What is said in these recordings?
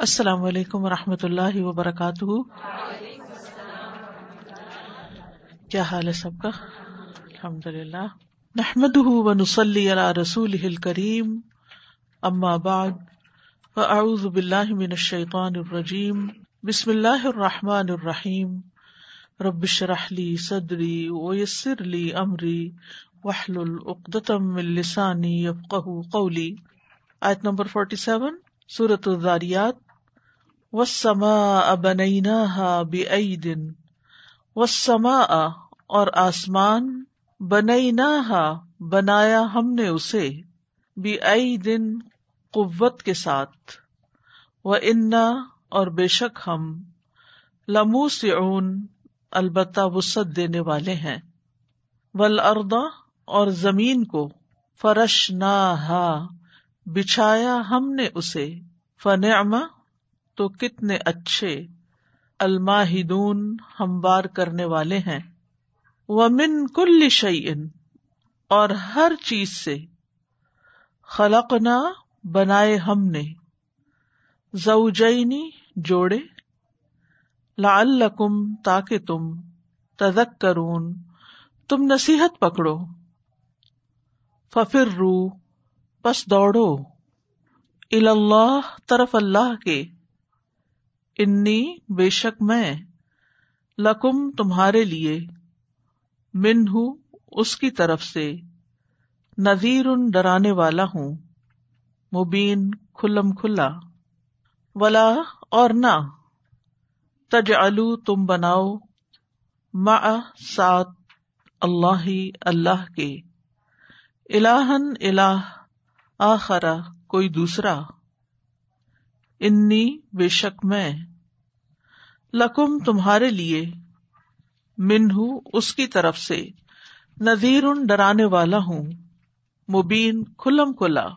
السلام علیکم و رحمۃ اللہ وبرکاتہ۔ کیا حال ہے سب کا؟ الحمد للہ نحمد ونسلی علی رسول کریم اما بعد، فاعوذ باللہ من الشیطان الرجیم۔ بسم اللہ الرحمٰن الرحیم۔ ربش رحلی صدری ویسر لی امری۔ وحل العقدم السانی یفقہ قولی۔ آیت نمبر فورٹی سیون سورت الزاریات وسما ابنینا بعیدن وسما اور آسمان بنینا بنایا ہم نے اسے بعیدن قوت کے ساتھ و انا اور بے شک ہم لمو سعون البتہ وسط دینے والے ہیں ول اور زمین کو فرش نہ بچھایا ہم نے اسے فنعما تو کتنے اچھے الماہدون ہموار کرنے والے ہیں۔ ومن کل شعین اور ہر چیز سے خلقنا بنائے ہم نے۔ زوجینی جوڑے، لعلکم تاکہ تم تذکرون، تم نصیحت پکڑو۔ ففر رو پس دوڑو۔ اللہ طرف اللہ کے۔ انی بے شک میں لکم تمہارے لیے من ہوں اس کی طرف سے نذیر ڈرانے والا ہوں، مبین کھلم کھلا، ولا اور نہ تج تم بناؤ ما سات اللہ اللہ کے، الہن الہ آخرا کوئی دوسرا، انی بے شک میں۔ لکم تمہارے لیے من اس کی طرف سے نذیر ڈرانے والا ہوں، مبین کھلم کھلا۔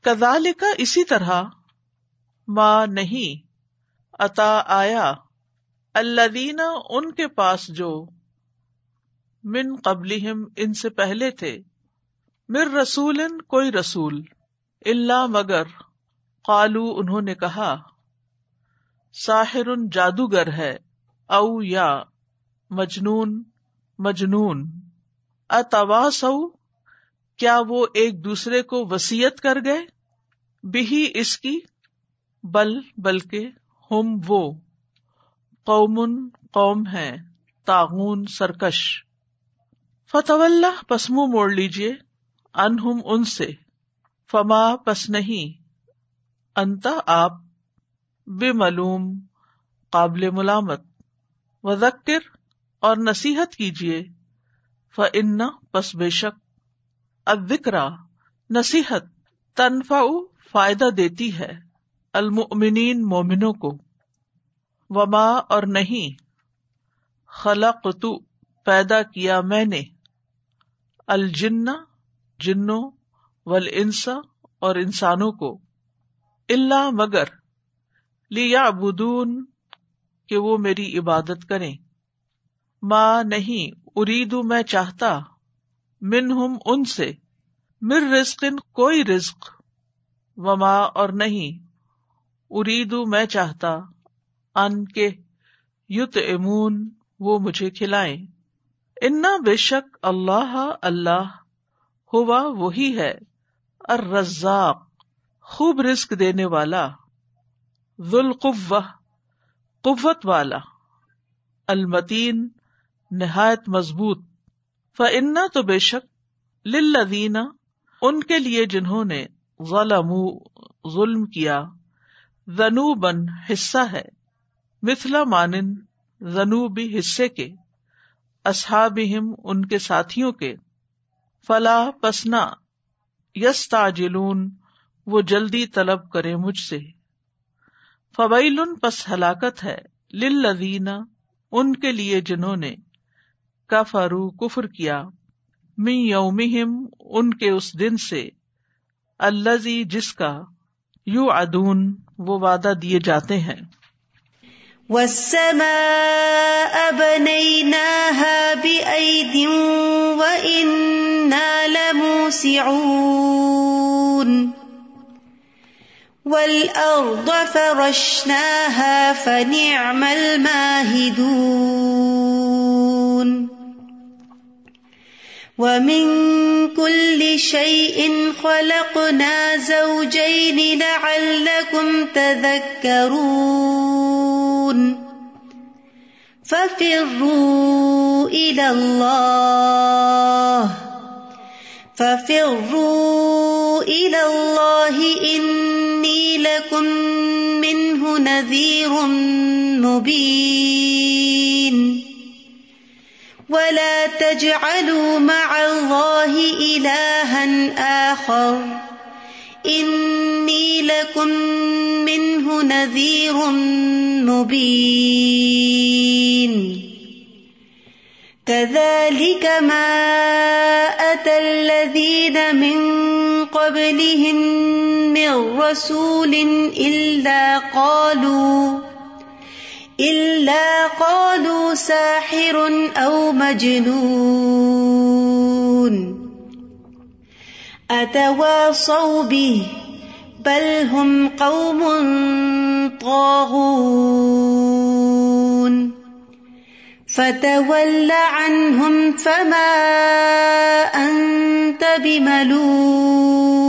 کزال کا اسی طرح ماں نہیں اتا آیا۔ اللہ ان کے پاس جو من قبل ان سے پہلے تھے۔ مر رسول کوئی رسول۔ اللہ مگر، قالو انہوں نے کہا۔ ساحر جادوگر ہے، او یا، مجنون مجنون۔ اتوا سو کیا وہ ایک دوسرے کو وسیعت کر گئے؟ بھی اس کی، بل، بلکہ ہم وہ۔ قومن قوم ہے تاغون سرکش۔ فتح اللہ پسمو موڑ لیجیے انہم ان سے۔ فما، پس نہیں۔ انتا آپ۔ بے معلوم قابل ملامت۔ و ذکر اور نصیحت کیجیے فن پس بے شک ادکرا نصیحت تنفع، فائدہ دیتی ہے المؤمنین مومنوں کو۔ وما اور نہیں خلق تو پیدا کیا میں نے۔ الجن، جنوں ول انسا اور انسانوں کو۔ اللہ مگر لیا بدون کہ وہ میری عبادت کریں۔ ماں نہیں، اریدو میں چاہتا من ہم ان سے۔ مر رزق، کوئی رزق۔ و ماں اور نہیں، اریدو میں چاہتا، ان کے یت امون وہ مجھے کھلائیں۔ انا بے شک اللہ اللہ، ہوا وہی ہے، الرزاق، خوب رسک دینے والا۔ ذوالقوہ قوت والا، المتین نہایت مضبوط۔ فنا تو بے شک للذین، ان کے لیے جنہوں نے ظلم ظلم کیا ذنوبن حصہ ہے مثلا مانن ذنوبی حصے کے، اصحابہم، ان کے ساتھیوں کے۔ فلا پسنا یس تاجلون وہ جلدی طلب کرے مجھ سے۔ فویل پس ہلاکت ہے للذین، ان کے لیے جنہوں نے کفرو، کفر کیا۔ می یومہم، ان کے اس دن سے۔ الزی جس کا یو ادون وہ وعدہ دیے جاتے ہیں۔ والسماء بنيناها بأيد وإنا لموسعون۔ والأرض فرشناها فنعم الماهدون. ومن كل شيء خلقنا زوجين لعلكم تذكرون. ففروا إلى الله. ففروا إلى الله إني لكم منه نذير مبين. ولا تجعلوا مع الله إلها آخر. إني لكم منه نذير مبين. كذلك ما أتى الذين من قبلهم من رسول إلا قالوا إلا قالوا ساحر أو مجنون أتواصوا به بل هم قوم طاغون فتول عنهم فما أنت بملوم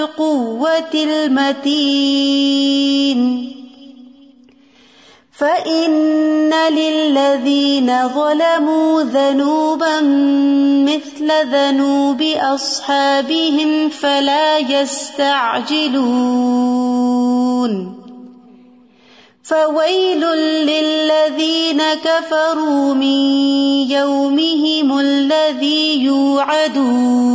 القوة المتين. فإن للذين ظلموا ذنوبا مثل ذنوب أصحابهم فلا يستعجلون. فويل للذين كفروا من يومهم الذي يوعدون.